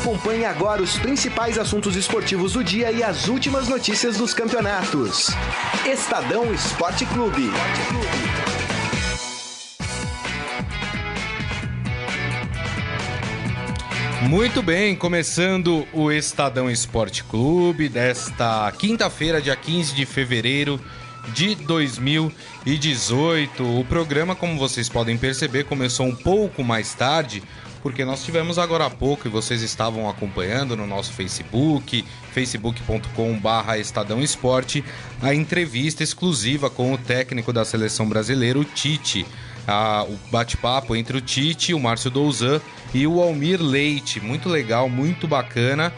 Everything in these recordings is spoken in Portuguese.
Acompanhe agora os principais assuntos esportivos do dia e as últimas notícias dos campeonatos. Estadão Esporte Clube. Muito bem, começando o Estadão Esporte Clube desta quinta-feira, dia 15 de fevereiro de 2018. O programa, como vocês podem perceber, começou um pouco mais tarde, porque nós tivemos agora há pouco e vocês estavam acompanhando no nosso Facebook, facebook.com/barra Estadão Esporte, a entrevista exclusiva com o técnico da seleção brasileira, o Tite. A, o bate-papo entre o Tite, o Márcio Douzan e o Almir Leite. Muito legal, muito bacana.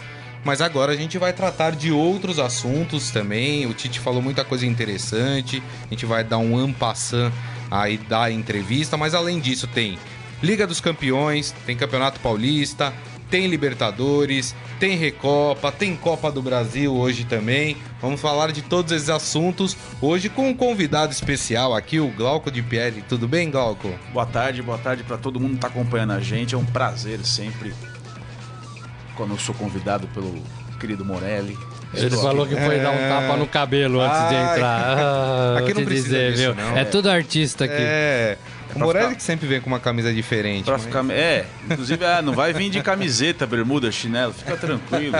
Mas agora a gente vai tratar de outros assuntos também. O Tite falou muita coisa interessante. A gente vai dar um ampassant aí da entrevista. Mas além disso, tem Liga dos Campeões, tem Campeonato Paulista, tem Libertadores, tem Recopa, tem Copa do Brasil hoje também. Vamos falar de todos esses assuntos hoje com um convidado especial aqui, o Glauco de Pierre. Tudo bem, Glauco? Boa tarde, boa tarde para todo mundo que está acompanhando a gente. É um prazer sempre quando eu sou convidado pelo querido Morelli. Ele Estou falou aqui. que foi é... dar um é. tapa no cabelo antes ah, de entrar. Ah, aqui não precisa dizer, disso, não. É tudo artista aqui. É. O Morelli ficar... que sempre vem com uma camisa diferente. Mas... ficar... É, inclusive, ah, não vai vir de camiseta, bermuda, chinelo, fica tranquilo.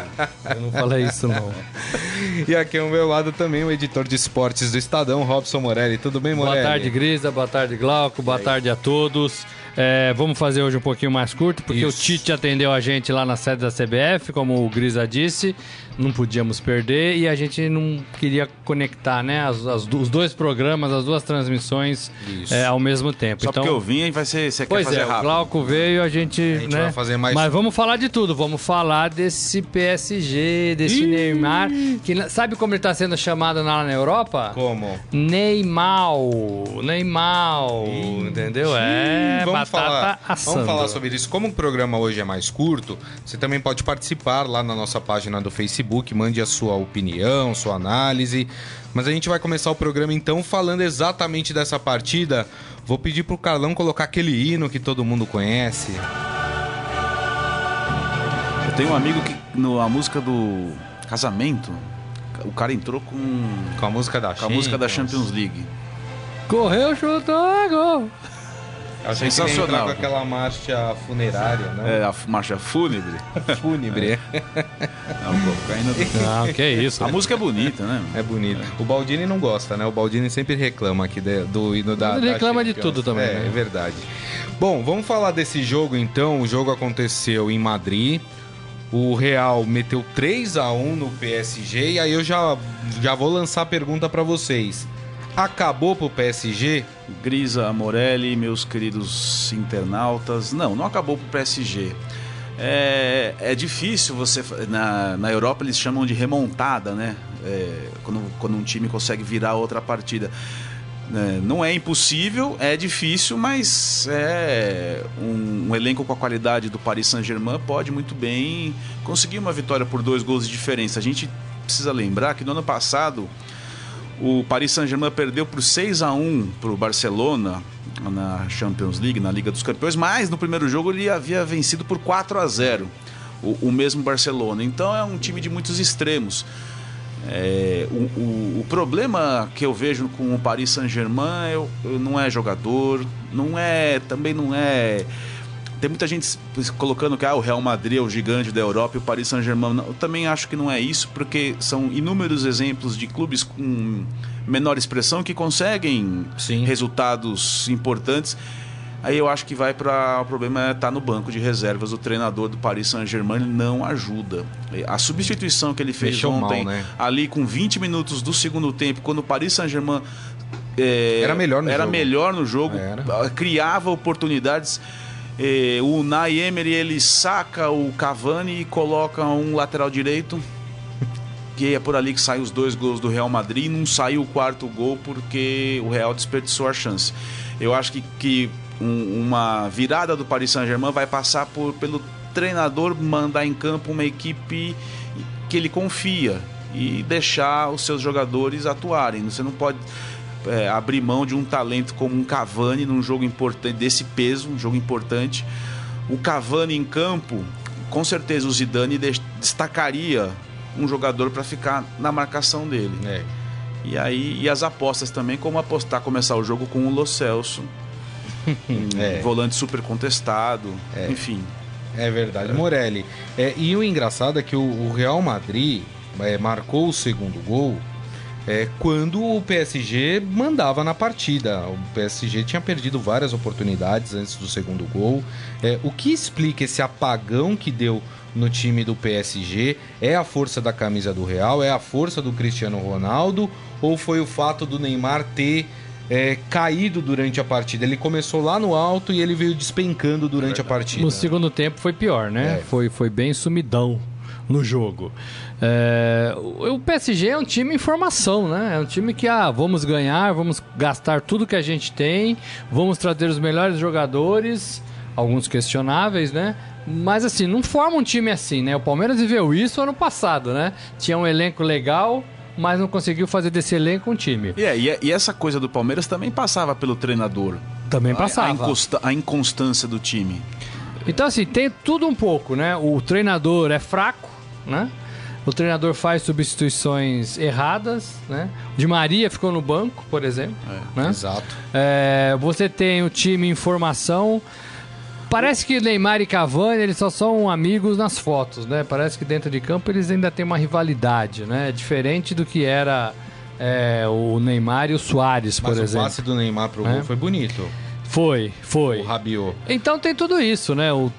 Eu não falei isso, não. e aqui ao meu lado também o editor de esportes do Estadão, Robson Morelli. Tudo bem, Morelli? Boa tarde, Grisa. Boa tarde, Glauco. Boa tarde a todos. É, vamos fazer hoje um pouquinho mais curto, porque Isso. o Tite atendeu a gente lá na sede da CBF, como o Grisa disse não podíamos perder e a gente não queria conectar, né, as, as, os dois programas, as duas transmissões é, ao mesmo tempo. Só então, porque eu vim e vai ser, você pois quer fazer é, rápido. o Glauco veio, a gente, a gente né, vai fazer mais. Mas vamos falar de tudo, vamos falar desse PSG, desse Ih. Neymar, que sabe como ele está sendo chamado lá na Europa? Como? Neymar, Neymar, Ih. entendeu? É, vamos falar, assando. Vamos falar sobre isso. Como o programa hoje é mais curto, você também pode participar lá na nossa página do Facebook mande a sua opinião, sua análise. Mas a gente vai começar o programa então falando exatamente dessa partida. Vou pedir pro Carlão colocar aquele hino que todo mundo conhece. Eu tenho um amigo que na música do casamento, o cara entrou com com a música da com Champions. a música da Champions League. Correu, chutou, gol. Achei Sensacional. com aquela marcha funerária, né? É, a marcha fúnebre. fúnebre. É. Não, pô, caindo do... Não, que isso. A música é bonita, né? É bonita. É. O Baldini não gosta, né? O Baldini sempre reclama aqui de, do hino da. Ele reclama de tudo também. É, né? é verdade. Bom, vamos falar desse jogo então. O jogo aconteceu em Madrid. O Real meteu 3 a 1 no PSG e aí eu já, já vou lançar a pergunta para vocês. Acabou pro PSG? Grisa Morelli, meus queridos internautas. Não, não acabou pro PSG. É, é difícil você. Na, na Europa eles chamam de remontada, né? É, quando, quando um time consegue virar outra partida. É, não é impossível, é difícil, mas é um, um, elenco com a qualidade do Paris Saint-Germain pode muito bem conseguir uma vitória por dois gols de diferença. A gente precisa lembrar que no ano passado o Paris Saint-Germain perdeu por 6 a 1 para o Barcelona na Champions League, na Liga dos Campeões, mas no primeiro jogo ele havia vencido por 4 a 0 o, o mesmo Barcelona. Então é um time de muitos extremos. É, o, o, o, problema que eu vejo com o Paris Saint-Germain não é jogador, não é também não é tem muita gente colocando que ah, o Real Madrid é o gigante da Europa e o Paris Saint-Germain. Eu também acho que não é isso, porque são inúmeros exemplos de clubes com menor expressão que conseguem Sim. resultados importantes. Aí eu acho que vai para o problema é estar tá no banco de reservas. O treinador do Paris Saint-Germain não ajuda. A substituição que ele fez Deixou ontem, mal, né? ali com 20 minutos do segundo tempo, quando o Paris Saint-Germain é, era melhor no era jogo, melhor no jogo criava oportunidades. É, o Unai Emery ele saca o Cavani e coloca um lateral direito que é por ali que saem os dois gols do Real Madrid. Não saiu o quarto gol porque o Real desperdiçou a chance. Eu acho que, que um, uma virada do Paris Saint-Germain vai passar por, pelo treinador mandar em campo uma equipe que ele confia e deixar os seus jogadores atuarem. Você não pode é, abrir mão de um talento como um Cavani num jogo importante desse peso, um jogo importante. O Cavani em campo com certeza o Zidane destacaria um jogador para ficar na marcação dele. É. E aí e as apostas também, como apostar começar o jogo com o Lo Celso, um É. volante super contestado, enfim. É verdade, Morelli. É, e o engraçado é que o, o Real Madrid é, marcou o segundo gol é, quando o PSG mandava na partida. O PSG tinha perdido várias oportunidades antes do segundo gol. É, o que explica esse apagão que deu no time do PSG? É a força da camisa do Real? É a força do Cristiano Ronaldo? Ou foi o fato do Neymar ter é, caído durante a partida? Ele começou lá no alto e ele veio despencando durante a partida. No segundo tempo foi pior, né? É. Foi, foi bem sumidão no jogo. É, o PSG é um time em formação, né? É um time que, ah, vamos ganhar, vamos gastar tudo que a gente tem, vamos trazer os melhores jogadores, alguns questionáveis, né? Mas assim, não forma um time assim, né? O Palmeiras viveu isso ano passado, né? Tinha um elenco legal, mas não conseguiu fazer desse elenco um time. E, é, e, e essa coisa do Palmeiras também passava pelo treinador. Também A- A, passava. inconsta- a inconstância do time. Então, assim, tem tudo um pouco, né? O treinador é fraco, né? O treinador faz substituições erradas, né? O Di Maria ficou no banco, por exemplo. né? Exato. É, você tem o time em formação. Parece que Neymar e Cavani eles só são amigos nas fotos, né? Parece que dentro de campo eles ainda têm uma rivalidade, né? Diferente do que era é, o Neymar e o Soares, por Mas o exemplo. passe do Neymar pro É. gol foi bonito. Foi, foi. O Rabiot. Então tem tudo isso, né? O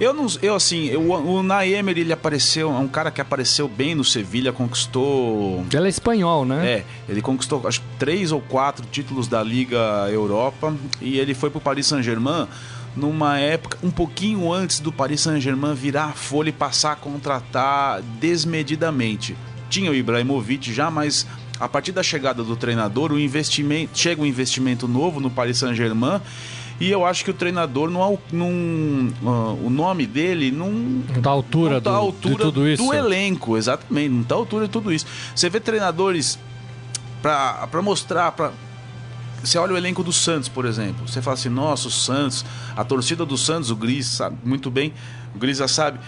Eu não, eu assim, eu, o Naemer ele apareceu, é um cara que apareceu bem no Sevilha, conquistou Ela é espanhol, né? É, ele conquistou acho três ou quatro títulos da Liga Europa e ele foi pro Paris Saint-Germain numa época um pouquinho antes do Paris Saint-Germain virar a folha e passar a contratar desmedidamente. Tinha o Ibrahimovic já, mas a partir da chegada do treinador, o investimento chega um investimento novo no Paris Saint-Germain e eu acho que o treinador não, não ah, o nome dele não Não tá altura, não tá do, altura de tudo isso. do elenco, exatamente. Não tá à altura de tudo isso. Você vê treinadores pra mostrar, pra... você olha o elenco do Santos, por exemplo. Você fala assim, nossa, o Santos, a torcida do Santos, o Gris sabe muito bem, o Gris já sabe.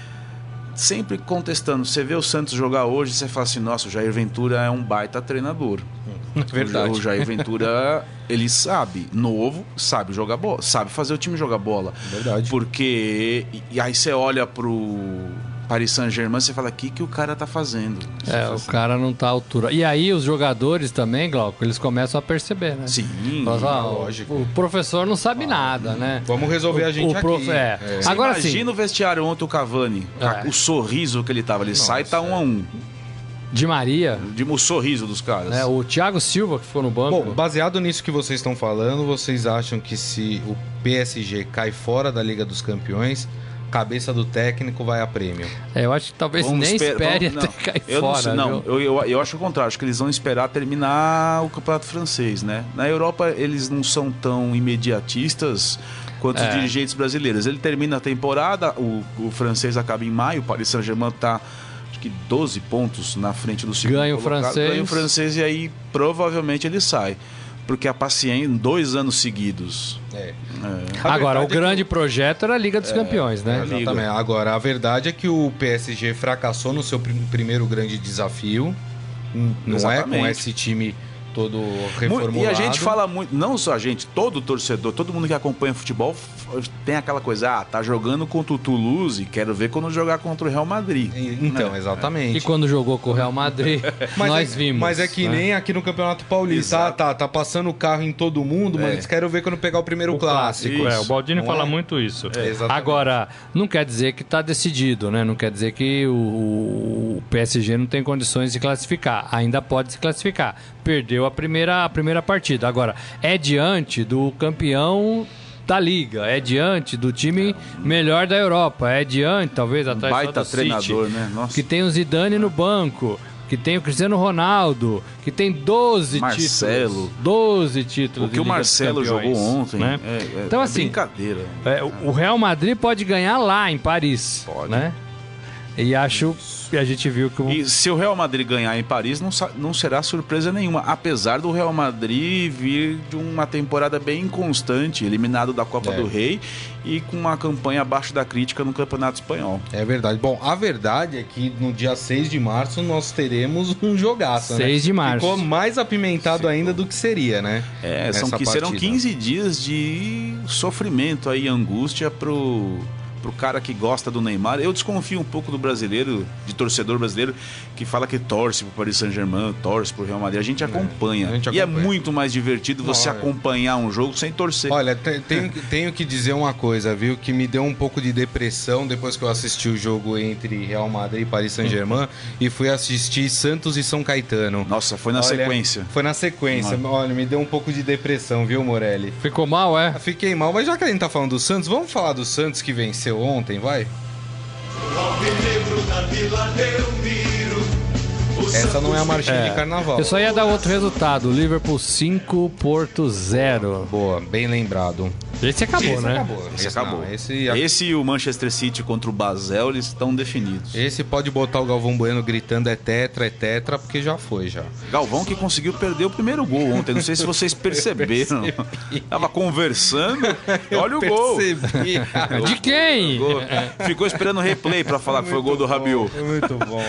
Sempre contestando. Você vê o Santos jogar hoje, você fala assim, nossa, o Jair Ventura é um baita treinador. Verdade. O Jair Ventura, ele sabe, novo, sabe jogar bola, sabe fazer o time jogar bola. Verdade. Porque. E aí você olha pro Paris Saint-Germain você fala, o que, que o cara tá fazendo? Você É, o assim, cara não tá à altura. E aí os jogadores também, Glauco, eles começam a perceber, né? Sim, Fala assim, ah, o- lógico. O professor não sabe nada, né? Vamos resolver a gente o prof- aqui. é. Você Agora sim, imagina o vestiário ontem o Cavani, É. o sorriso que ele tava. Ele sai tá um a um. de Maria, De, o sorriso dos caras. né? O Thiago Silva que ficou no banco. Bom, baseado nisso que vocês estão falando, vocês acham que se o PSG cai fora da Liga dos Campeões, cabeça do técnico vai a prêmio? É, eu acho que talvez Vamos nem esper- espere vamos- até cair eu fora. Não, sei, não eu, eu, eu acho o contrário. Acho que eles vão esperar terminar o campeonato francês, né? Na Europa, eles não são tão imediatistas quanto É. os dirigentes brasileiros. Ele termina a temporada, o, o francês acaba em maio, o Paris Saint-Germain tá acho que 12 pontos na frente do segundo Ganha o francês. Ganha o francês e aí provavelmente ele sai. Porque a paciência, dois anos seguidos. É. é, Agora, o verdade é que grande projeto era a Liga dos Campeões, né? Liga. Exatamente. Agora, a verdade é que o PSG fracassou no seu prim- primeiro grande desafio. N- Não é com Exatamente. esse time todo Mu- reformulado. E a gente fala muito, não só a gente, todo torcedor, todo mundo que acompanha futebol tem aquela coisa, ah, tá jogando contra o Toulouse, quero ver quando jogar contra o Real Madrid. E- Então, É. exatamente. E quando jogou com o Real Madrid, Mas nós é, vimos. Mas é que né? nem aqui no Campeonato Paulista. Exato. tá, tá passando o carro em todo mundo, mas É. eles querem ver quando pegar o primeiro O clássico. É, o Baldini Não fala é? muito isso. É, exatamente. Agora, não quer dizer que está decidido, né? Não quer dizer que o, o PSG não tem condições de classificar. Ainda pode se classificar. Perdeu a primeira, a primeira partida. Agora, é diante do campeão da liga, é diante do time melhor da Europa, é diante, talvez, atrás Baita do City, treinador, né? Nossa. que tem o Zidane no banco. Que tem o Cristiano Ronaldo, que tem 12 Marcelo. títulos. 12 títulos. O que o Marcelo Campeões, jogou ontem né? é, é- Então, é assim, brincadeira. é, o Real Madrid pode ganhar lá em Paris, Pode. né? E acho que a gente viu que o. E se o Real Madrid ganhar em Paris, não, não será surpresa nenhuma. Apesar do Real Madrid vir de uma temporada bem inconstante, eliminado da Copa É. do Rei e com uma campanha abaixo da crítica no Campeonato Espanhol. É verdade. Bom, a verdade é que no dia 6 de março nós teremos um jogaço, né? 6 de março. Ficou mais apimentado ainda do que seria, né? É, são, que serão partida. 15 dias de sofrimento aí, angústia pro, pro cara que gosta do Neymar. Eu desconfio um pouco do brasileiro, de torcedor brasileiro, que fala que torce pro Paris Saint-Germain, torce pro Real Madrid. A gente acompanha. a gente E é acompanha. muito mais divertido você é. acompanhar um jogo sem torcer. Olha, te- tenho, tenho que dizer uma coisa, viu? Que me deu um pouco de depressão depois que eu assisti o jogo entre Real Madrid e Paris Saint-Germain e fui assistir Santos e São Caetano. Nossa, foi na Olha, sequência. Foi na sequência. Olha, me deu um pouco de depressão, viu, Morelli? Ficou mal, é? Fiquei mal, mas já que a gente tá falando do Santos, vamos falar do Santos que venceu ontem, vai? Essa não é a marchinha É. de carnaval. Eu só ia dar outro resultado: Liverpool 5, Porto 0. Boa, bem lembrado. Esse acabou, esse né? acabou. Esse Esse acabou. não, esse, Esse e o Manchester City contra o Basel, eles estão definidos. esse pode botar o Galvão Bueno gritando é tetra, é tetra, porque já foi já. Galvão que conseguiu perder o primeiro gol ontem. Não sei se vocês perceberam. Tava conversando. Olha o gol. Percebi. De quem? Gol. Ficou esperando o replay pra falar que foi o gol do Rabiot. Muito bom.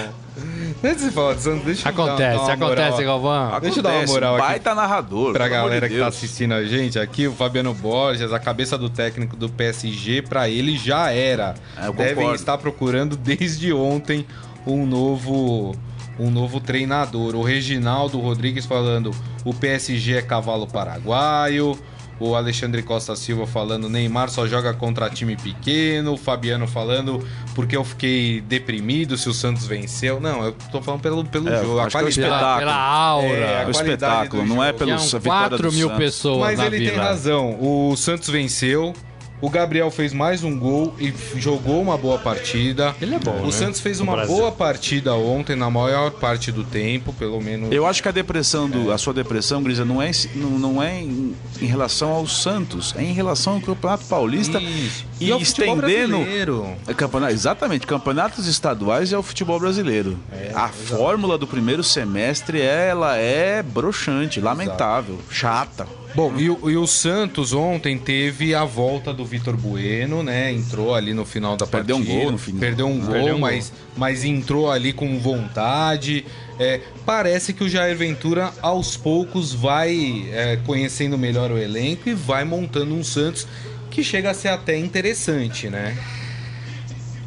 Antes de falar Santos, deixa eu dar- Acontece, dar uma acontece. Galvão. Deixa eu dar uma moral aqui. Baita narrador. Pra galera de que tá assistindo a gente aqui, o Fabiano Borges, a cabeça do técnico do PSG, pra ele já era. É, eu Devem concordo. estar procurando desde ontem um novo um novo treinador. O Reginaldo Rodrigues falando, o PSG é cavalo paraguaio. O Alexandre Costa Silva falando, Neymar só joga contra time pequeno. O Fabiano falando, porque eu fiquei deprimido se o Santos venceu. Não, eu tô falando pelo, pelo É, jogo. A é o qualidade. Pela, aura. É, É a o qualidade espetáculo, não é pelo Tinham vitória 4 do mil Santos. pessoas Mas na ele tem vila. razão. O Santos venceu. O Gabriel fez mais um gol e jogou uma boa partida. Ele é bom, O né? Santos fez uma boa partida ontem, na maior parte do tempo, pelo menos. Eu acho que a depressão, do, a sua depressão, Grisa, não é, não, não é em, em relação ao Santos, é em relação ao Campeonato Paulista Isso. e, ao futebol estendendo. brasileiro. É campeonato, exatamente, campeonatos estaduais é o futebol brasileiro. a fórmula do primeiro semestre ela é broxante, lamentável, chata. Bom, e, o- e o Santos ontem teve a volta do Vitor Bueno, né? Entrou ali no final da Perdeu um partida. gol no final. Perdeu um gol, Perdeu um mas, mas entrou ali com vontade. É, parece que o Jair Ventura, aos poucos, vai é, conhecendo melhor o elenco e vai montando um Santos que chega a ser até interessante, né?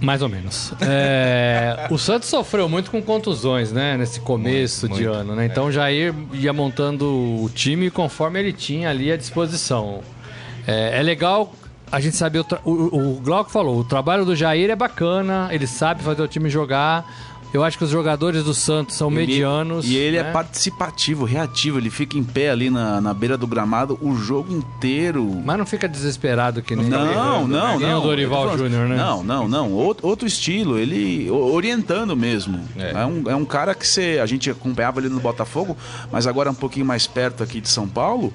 Mais ou menos. É, o Santos sofreu muito com contusões, né? Nesse começo Muito, de muito, ano, né? Então o Jair ia montando o time conforme ele tinha ali à disposição. É, é legal a gente saber. O, o, o Glauco falou: o trabalho do Jair é bacana, ele sabe fazer o time jogar. Eu acho que os jogadores do Santos são Ele- medianos. E ele né? é participativo, reativo, ele fica em pé ali na, na beira do gramado o jogo inteiro. Mas não fica desesperado que nem, Não, não, nem não. o Dorival falando- Júnior, né? Não, não, não. Outro, outro estilo, ele orientando mesmo. É. É, um, é um cara que você, a gente acompanhava ali no Botafogo, mas agora um pouquinho mais perto aqui de São Paulo.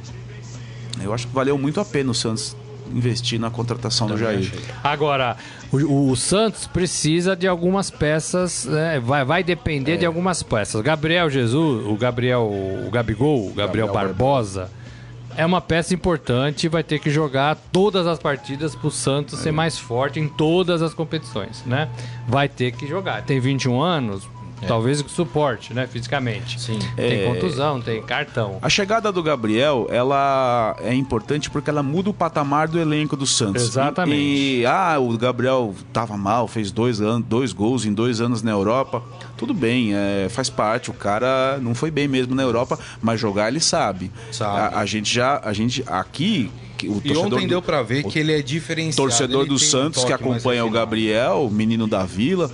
Eu acho que valeu muito a pena o Santos investir na contratação do Jair. Agora, o, o Santos precisa de algumas peças, né? vai, vai depender de algumas peças. Gabriel Jesus, o Gabriel, o Gabigol, o Gabriel, Gabriel Barbosa, é uma peça importante vai ter que jogar todas as partidas pro Santos ser mais forte em todas as competições, né? Vai ter que jogar. Tem 21 anos, talvez suporte, né, fisicamente. Sim. Tem É. contusão, tem cartão. A chegada do Gabriel, ela é importante porque ela muda o patamar do elenco do Santos. Exatamente. E, ah, o Gabriel tava mal, fez dois, anos, dois gols em dois anos na Europa. Tudo bem, é, faz parte. O cara não foi bem mesmo na Europa, mas jogar ele sabe. Sabe. A, a gente já, a gente aqui, que o E torcedor ontem do- deu pra ver que ele é diferenciado. torcedor do tem um Santos que acompanha o. Gabriel, menino da Vila,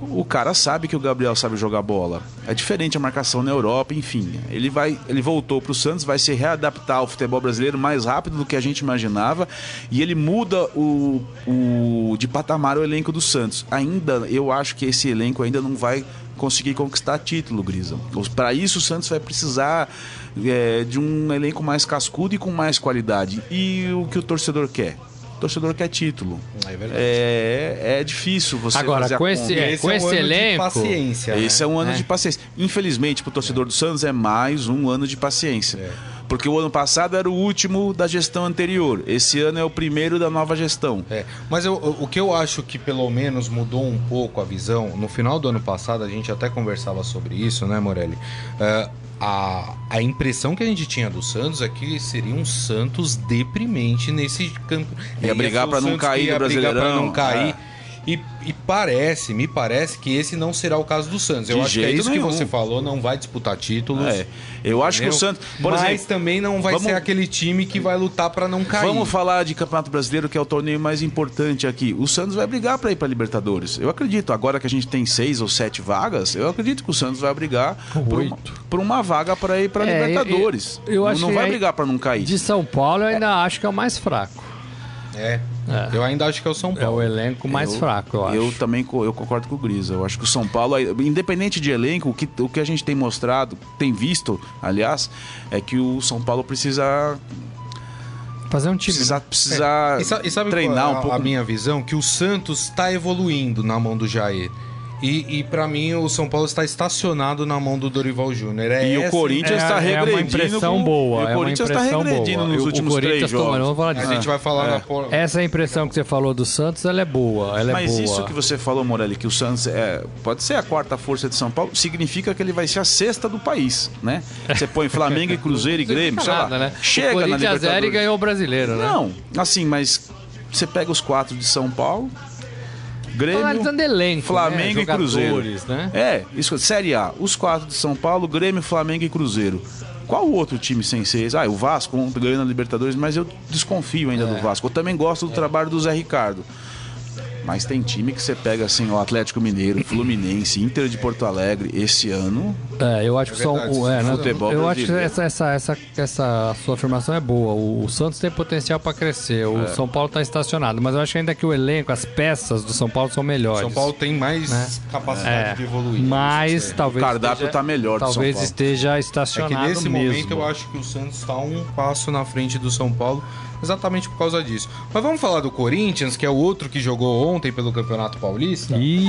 o cara sabe que o Gabriel sabe jogar bola. É diferente a marcação na Europa, enfim. Ele vai, ele voltou pro Santos, vai se readaptar ao futebol brasileiro mais rápido do que a gente imaginava e ele muda o, o de patamar o elenco do Santos. Ainda, eu acho que esse elenco ainda não vai conseguir conquistar título, Grisa. Para isso o Santos vai precisar é, de um elenco mais cascudo e com mais qualidade. E o que o torcedor quer? o torcedor quer título. É verdade. É, é difícil você Agora, fazer a com esse- conta. é, com um esse ano de elenco- paciência. né? Esse é um ano É. de paciência. Infelizmente, para o torcedor do Santos é mais um ano de paciência. É. Porque o ano passado era o último da gestão anterior. Esse ano é o primeiro da nova gestão. É, mas eu- o que eu acho que pelo menos mudou um pouco a visão, no final do ano passado a gente até conversava sobre isso, né, Morelli? É, a, a impressão que a gente tinha do Santos é que seria um Santos deprimente nesse campo. Ia brigar pra não cair ia no brigar pra Brasileirão, não cair. é. E, e parece, me parece que esse não será o caso do Santos. Eu De acho que é isso nenhum. que você falou, não vai disputar títulos. É. Eu acho que o entendeu? Santos. Por Mas exemplo, também não vai vamos- ser aquele time que vai lutar pra não cair. Vamos falar de Campeonato Brasileiro, que é o torneio mais importante aqui. O Santos vai brigar para ir para Libertadores. Eu acredito. Agora que a gente tem seis ou sete vagas, eu acredito que o Santos vai brigar por uma, por uma vaga para ir para É, Libertadores. eu- eu não acho não que vai aí- brigar para não cair. De São Paulo, eu ainda acho que é o mais fraco. É. É. Eu ainda acho que é o São É Paulo. o elenco mais Eu- fraco, eu acho. Eu também eu concordo com o Grisa. Eu acho que o São Paulo, independente de elenco, o que, o que a gente tem mostrado, tem visto, aliás, é que o São Paulo precisa Fazer um time. precisa, precisa É. E sa- e sabe treinar qual é um a, pouco. a minha visão? Que o Santos está evoluindo na mão do Jair. E, e para mim o São Paulo está estacionado na mão do Dorival Júnior. É E o essa- Corinthians está é, é uma regredindo. impressão com- boa. E o é Corinthians está impressão regredindo boa. nos O- o últimos Corinthians três jogos. Vamos falar A disso. gente vai falar É. na por... Essa impressão que você falou do Santos, ela é boa. Ela é Mas boa. isso que você falou, Morelli, que o Santos é, pode ser a quarta força de São Paulo, significa que ele vai ser a sexta do país, né? Você põe Flamengo e Cruzeiro e Grêmio, sei lá. Nada, né? Chega o na zero e Libertadores. ganhou o brasileiro, né? Não, assim, mas você pega os quatro de São Paulo, Grêmio, elenco, Flamengo né? e Cruzeiro. Né? É, isso, Série A, os quatro de São Paulo, Grêmio, Flamengo e Cruzeiro. Qual o outro time sem ser? Ah, o Vasco ganhou na Libertadores, mas eu desconfio ainda É. do Vasco. Eu também gosto do trabalho do Zé Ricardo. Mas tem time que você pega assim, o Atlético Mineiro, Fluminense, Inter de Porto Alegre, esse ano. É, eu acho que são. verdade, o- é, né? futebol eu acho que essa, essa, essa, essa sua afirmação é boa. O, o Santos tem potencial para crescer. O É. São Paulo está estacionado. Mas eu acho ainda que o elenco, as peças do São Paulo são melhores. São Paulo tem mais Né? capacidade É, de evoluir. mas é. talvez. O cardápio esteja- tá melhor do São Talvez Paulo. esteja É estacionado que nesse mesmo. momento eu acho que o Santos está um passo na frente do São Paulo, exatamente por causa disso. Mas vamos falar do Corinthians, que é o outro que jogou ontem pelo Campeonato Paulista. Ih,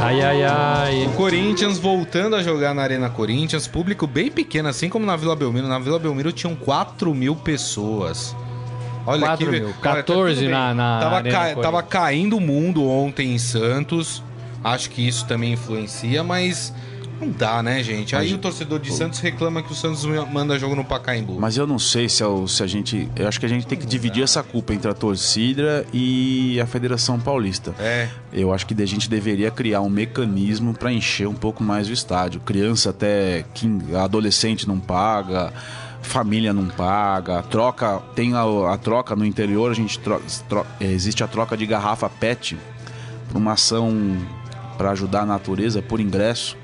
ai, ai, ai. O Corinthians voltando a jogar na Arena Corinthians, público bem pequeno, assim como na Vila Belmiro. Na Vila Belmiro tinham 4 mil pessoas. Olha 4 aqui, mil. tá 14 tudo bem. na- na tava, Arena ca- Corinthians. tava caindo o mundo ontem em Santos. Acho que isso também influencia, mas não dá, né, gente? Aí Mas- o torcedor de Santos reclama que o Santos manda jogo no Pacaembu. Mas eu não sei se, é o- se a gente. Eu acho que a gente tem que dividir essa culpa entre a torcida e a Federação Paulista. É. Eu acho que a gente deveria criar um mecanismo para encher um pouco mais o estádio. Criança até adolescente não paga, família não paga, troca tem a, a troca no interior a gente tro- tro- é, existe a troca de garrafa PET por uma ação para ajudar a natureza por ingresso.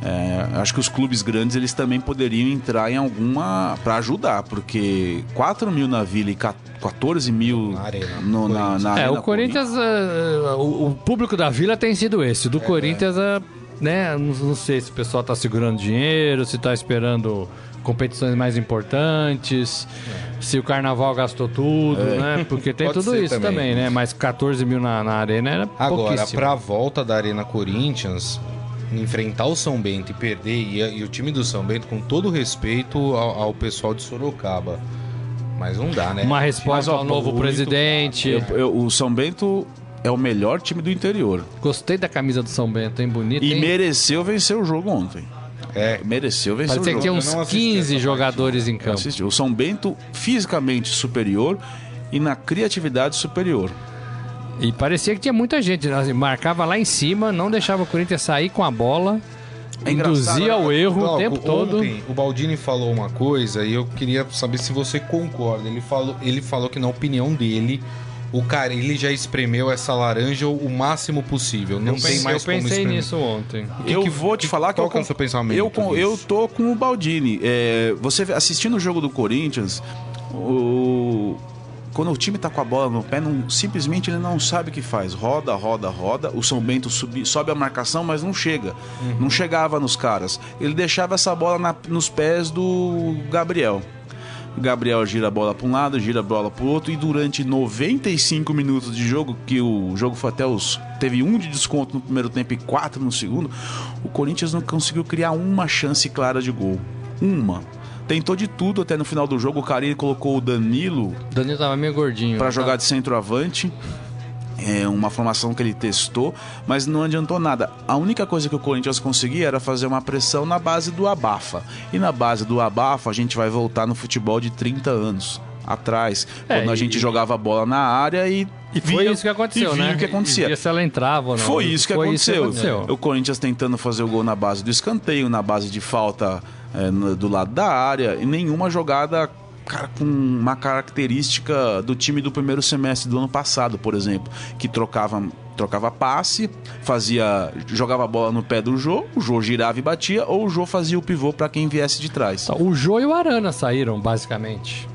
É, acho que os clubes grandes eles também poderiam entrar em alguma para ajudar, porque 4 mil na Vila e ca- 14 mil Na Arena, no- na, na É, Arena o Corinthians, é, o, o público da Vila tem sido esse. Do Corinthians, é, né, não, não sei se o pessoal tá segurando dinheiro, se tá esperando competições mais importantes, se o carnaval gastou tudo, né? Porque tem tudo isso também. também, né? Mas 14 mil na, na arena era Agora, pouquíssimo. pra volta da Arena Corinthians, enfrentar o São Bento e perder, e, e o time do São Bento, com todo respeito ao, ao pessoal de Sorocaba. Mas não dá, né? Uma resposta ao novo presidente. Eu- eu- o São Bento é o melhor time do interior Gostei da camisa do São Bento, hein? Bonita, e hein? mereceu vencer o jogo ontem. É. Mereceu vencer Parecia o que jogo. tinha Eu uns não assisti 15 essa jogadores em Eu campo. O São Bento fisicamente superior e na criatividade superior. E parecia que tinha muita gente. né? Assim, Marcava lá em cima, não deixava o Corinthians sair com a bola. É induzia ao erro o tempo todo. Ontem, o Baldini falou uma coisa e eu queria saber se você concorda. Ele falou, ele falou que, na opinião dele, o cara ele já espremeu essa laranja o máximo possível. Não Eu tem pensei, mais eu como pensei espremer. nisso ontem. que- eu que- vou te que- falar que qual eu, que é o seu pensamento Eu, com- eu tô com o Baldini. É, você assistindo o jogo do Corinthians, o, quando o time tá com a bola no pé, não, simplesmente ele não sabe o que faz. Roda, roda, roda. O São Bento subi, sobe a marcação, mas não chega. Uhum. Não chegava nos caras. Ele deixava essa bola na, nos pés do Gabriel. Gabriel gira a bola para um lado, gira a bola para o outro, e durante 95 minutos de jogo, que o jogo foi até os. teve um de desconto no primeiro tempo e quatro no segundo, o Corinthians não conseguiu criar uma chance clara de gol. Uma. Tentou de tudo até no final do jogo. O Carilli colocou o Danilo. O Danilo tava meio gordinho. Para jogar de centroavante é uma formação que ele testou, mas não adiantou nada. A única coisa que o Corinthians conseguia era fazer uma pressão na base do abafa. E na base do abafa a gente vai voltar no futebol de 30 anos atrás, é, quando a gente jogava bola na área e e foi via, isso que aconteceu, e né? o que acontecia. E se ela entrava ou não. Foi isso que, foi aconteceu. Isso que aconteceu. O Corinthians tentando fazer o gol na base do escanteio, na base de falta é, do lado da área, e nenhuma jogada cara, com uma característica do time do primeiro semestre do ano passado, por exemplo, que trocava trocava passe, fazia jogava a bola no pé do Jô, o Jô girava e batia, ou o Jô fazia o pivô para quem viesse de trás. O Jô e o Arana saíram, basicamente.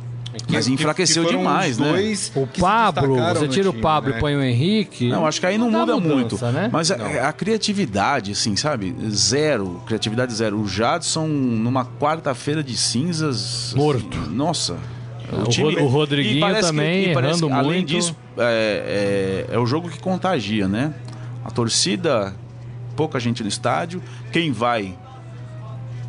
Mas enfraqueceu demais, né? O Pablo, você tira time, o Pablo né? e põe o Henrique. Não, acho que aí não, não muda mudança, muito. Né? Mas a, a, criatividade, assim, sabe? Zero. Criatividade zero. O Jadson, numa quarta-feira de cinzas. Morto. Assim, nossa. O, time, o Rodriguinho também, que, errando que, Além muito. disso, é, é, é o jogo que contagia, né? A torcida, pouca gente no estádio. Quem vai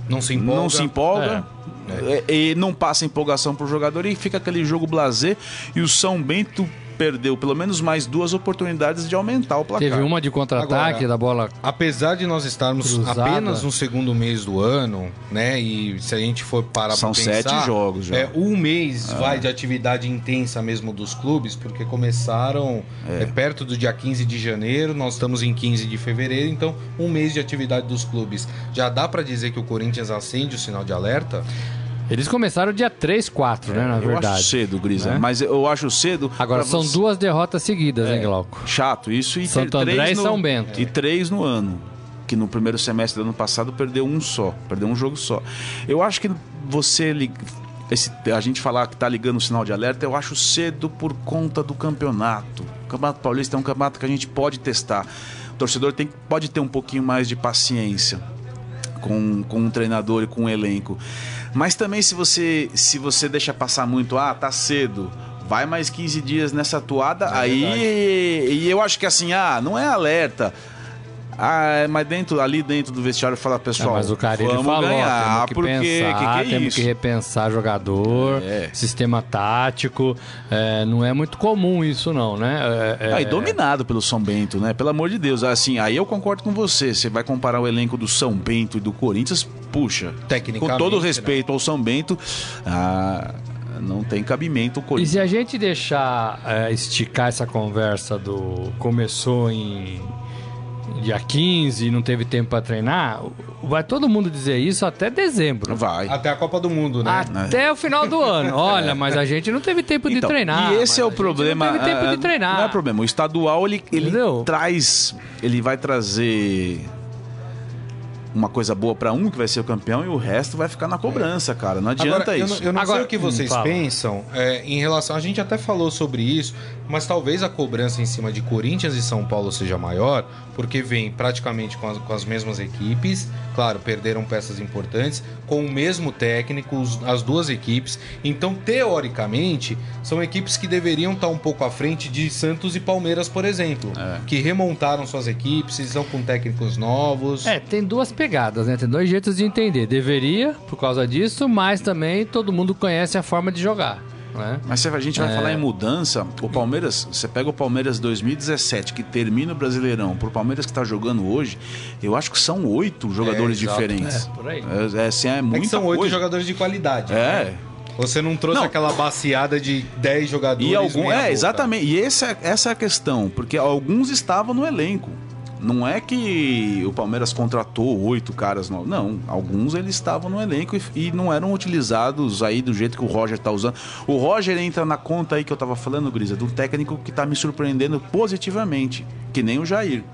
não se empolga. Não se empolga. É. É. E não passa empolgação pro jogador e fica aquele jogo blazer. E o São Bento perdeu pelo menos mais duas oportunidades de aumentar o placar. Teve uma de contra-ataque da bola. Apesar de nós estarmos cruzada. apenas no segundo mês do ano, né? E se a gente for parar São pensar, sete jogos já. É, um mês é. vai de atividade intensa mesmo dos clubes, porque começaram é. é. perto do dia 15 de janeiro, nós estamos em 15 de fevereiro, então um mês de atividade dos clubes. Já dá para dizer que o Corinthians acende o sinal de alerta? Eles começaram dia 3, 4, né, na eu verdade. Eu acho cedo, Grisa. Né? Mas eu acho cedo... Agora, são você... duas derrotas seguidas, é, hein, Glauco? Chato. Isso e Santo André e no... São Bento. E três no ano. Que no primeiro semestre do ano passado perdeu um só. Perdeu um jogo só. Eu acho que você... Esse, a gente falar que tá ligando o sinal de alerta, eu acho cedo por conta do campeonato. O Campeonato Paulista é um campeonato que a gente pode testar. O torcedor tem, pode ter um pouquinho mais de paciência com, com um treinador e com um elenco. Mas também se você se você deixa passar muito, ah, tá cedo, vai mais 15 dias nessa toada, é aí e eu acho que assim, ah, não é alerta. Ah, é, mas dentro, ali dentro do vestiário fala, pessoal, é, mas o cara ele falou, ganhar, temos que porque, pensar, que que é temos isso? que repensar jogador, é. sistema tático, é, não é muito comum isso não, né? É, é, ah, e dominado pelo São Bento, né? Pelo amor de Deus, assim, aí eu concordo com você, você vai comparar o elenco do São Bento e do Corinthians, puxa, com todo né? respeito né? ao São Bento, ah, não tem cabimento o Corinthians. E se a gente deixar esticar essa conversa do começou em dia 15 e não teve tempo para treinar, vai todo mundo dizer isso até dezembro. Vai. Até a Copa do Mundo, né? Até o final do ano. Olha, mas a gente não teve tempo então, de treinar. E esse é o problema. Não teve tempo de é, treinar. Não é problema. O estadual ele, ele traz, ele vai trazer uma coisa boa para um que vai ser o campeão e o resto vai ficar na cobrança, cara. Não adianta Agora, isso. Eu não, eu não Agora, sei o que vocês hum, pensam é, em relação. A gente até falou sobre isso, mas talvez a cobrança em cima de Corinthians e São Paulo seja maior, porque vem praticamente com as, com as mesmas equipes. Claro, perderam peças importantes, com o mesmo técnico, as duas equipes. Então, teoricamente, são equipes que deveriam estar um pouco à frente de Santos e Palmeiras, por exemplo, é. que remontaram suas equipes, estão com técnicos novos. É, tem duas pegadas, né? Tem dois jeitos de entender. Deveria, por causa disso, mas também todo mundo conhece a forma de jogar. Né? Mas se a gente vai é... falar em mudança, o Palmeiras, você pega o Palmeiras 2017, que termina o Brasileirão, pro Palmeiras que está jogando hoje, eu acho que são oito jogadores é, diferentes. É, por aí. É, é, assim, é, muita é que são oito jogadores de qualidade. É. Né? Você não trouxe não. aquela baciada de 10 jogadores. E algum, é, exatamente. E esse é, essa é a questão, porque alguns estavam no elenco. Não é que o Palmeiras contratou oito caras novos. Não, alguns eles estavam no elenco e, e, não eram utilizados aí do jeito que o Roger está usando. O Roger entra na conta aí que eu estava falando, Grisa, do técnico que está me surpreendendo positivamente, que nem o Jair.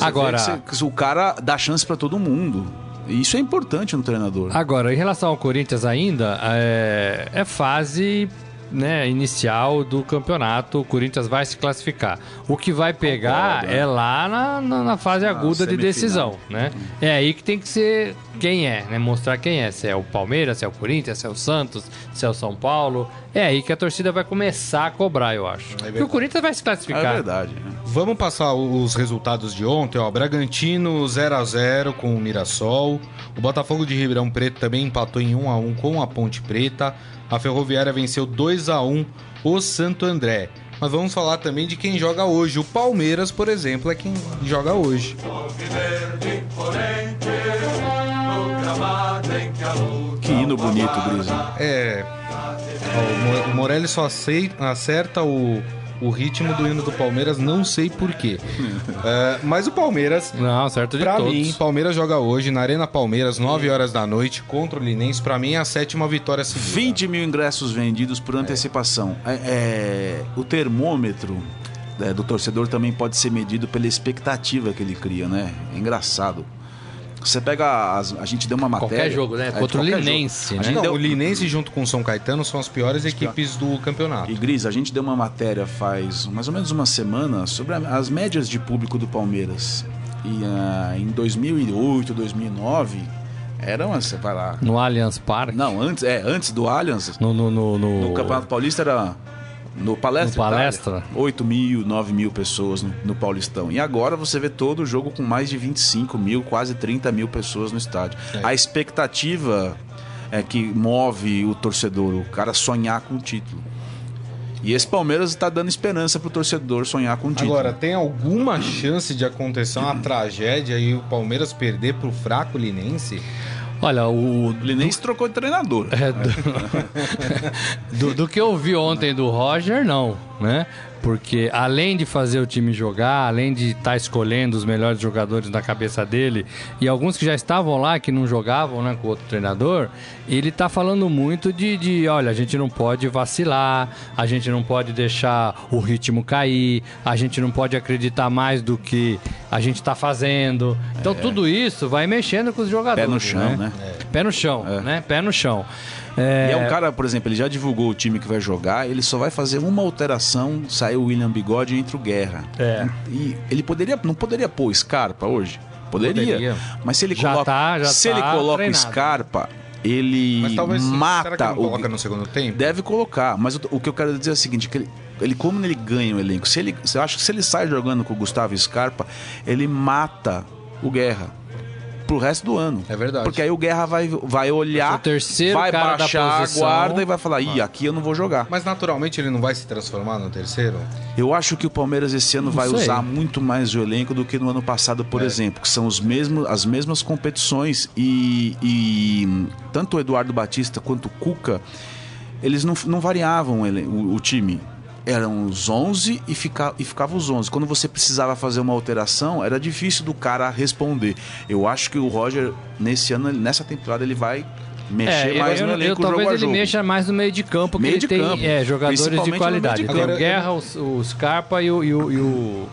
Agora, o cara dá chance para todo mundo. Isso é importante no treinador. Agora, em relação ao Corinthians ainda, é, é fase né, inicial do campeonato. O Corinthians vai se classificar. O que vai pegar Concordo, é lá na, na, na fase aguda de semifinal. decisão, né? É aí que tem que ser quem é, né? Mostrar quem é. Se é o Palmeiras, se é o Corinthians, se é o Santos, se é o São Paulo. É aí que a torcida vai começar a cobrar, eu acho. Porque o Corinthians vai se É classificar. verdade. né? Vamos passar os resultados de ontem, ó. Bragantino 0 a 0 com o Mirassol. O Botafogo de Ribeirão Preto também empatou em 1 a 1 com a Ponte Preta. A Ferroviária venceu 2 a 1 o Santo André. Mas vamos falar também de quem joga hoje. O Palmeiras, por exemplo, é quem joga hoje. Que hino bonito, Grisa. É. o Mo- O Morelli só acerta o, o ritmo do hino do Palmeiras, não sei porquê. É, mas o Palmeiras Não, certo de Pra todos. mim, Palmeiras joga hoje na Arena Palmeiras, 9 horas da noite, contra o Linense. Pra mim é a sétima vitória seguida. 20 mil ingressos vendidos por antecipação. É, é, o termômetro é, do torcedor também pode ser medido pela expectativa que ele cria, né? É engraçado. Você pega. as- a gente deu uma matéria. Qualquer jogo, né? É, Contra o Linense, né? gente Não, deu- o Linense junto com o São Caetano são as piores equipes do campeonato. E Gris, a gente deu uma matéria faz mais ou menos uma semana sobre a- as médias de público do Palmeiras. E ah, em 2008, 2009, eram, você vai lá. No Allianz Parque. Não, antes, é, antes do Allianz, No, no, no, no- no Campeonato Paulista era no Palestra. No Palestra? Itália, 8 mil, 9 mil pessoas no, no Paulistão. E agora você vê todo o jogo com mais de 25 mil, quase 30 mil pessoas no estádio. É. A expectativa é que move o torcedor, o cara sonhar com o título. E esse Palmeiras está dando esperança pro torcedor sonhar com o título. Agora, tem alguma chance de acontecer uma tragédia e o Palmeiras perder pro fraco Linense? Olha, o. o Linense trocou de treinador. é, do, do, do que eu vi ontem do Roger, não, né? Porque além de fazer o time jogar, além de estar escolhendo os melhores jogadores na cabeça dele, e alguns que já estavam lá, que não jogavam né, com outro treinador, ele tá falando muito de, de, olha, a gente não pode vacilar, a gente não pode deixar o ritmo cair, a gente não pode acreditar mais do que a gente tá fazendo. Então tudo isso vai mexendo com os jogadores. Pé no chão, né? Pé no chão, É. né? Pé no chão. E É, é um cara, por exemplo, ele já divulgou o time que vai jogar, ele só vai fazer uma alteração, saiu o William Bigode e entra o Guerra. É. E ele poderia, não poderia pôr o Scarpa hoje? Poderia. Poderia. Mas se ele Já coloca, tá- já se tá ele coloca o. Scarpa, ele Mas talvez será que mata não o coloca no segundo tempo? Deve colocar, mas o, o que eu quero dizer é o seguinte, que ele, ele como ele ganha o elenco, se ele, eu acho que se ele sai jogando com o Gustavo Scarpa, ele mata o Guerra pro resto do ano. É verdade. Porque aí o Guerra vai, vai olhar, O terceiro vai cara da baixar posição. a guarda e vai falar, ih, aqui eu não vou jogar. Mas naturalmente ele não vai se transformar no terceiro? Eu acho que o Palmeiras esse ano Não vai sei. usar muito mais o elenco do que no ano passado, por É. exemplo, que são os mesmos, as mesmas competições e, e tanto o Eduardo Batista quanto o Cuca, eles não, não variavam o- o time. Eram os 11 e, fica, e ficava os 11. Quando você precisava fazer uma alteração, era difícil do cara responder. Eu acho que o Roger, nesse ano, nessa temporada, ele vai mexer é, mais eu, no eu, eu, elenco jogo talvez ele jogo. mexa mais no meio de campo, que Meio ele de tem campo. é, jogadores de qualidade. de Tem o campo. Guerra, o, o Scarpa e o, e o, e o-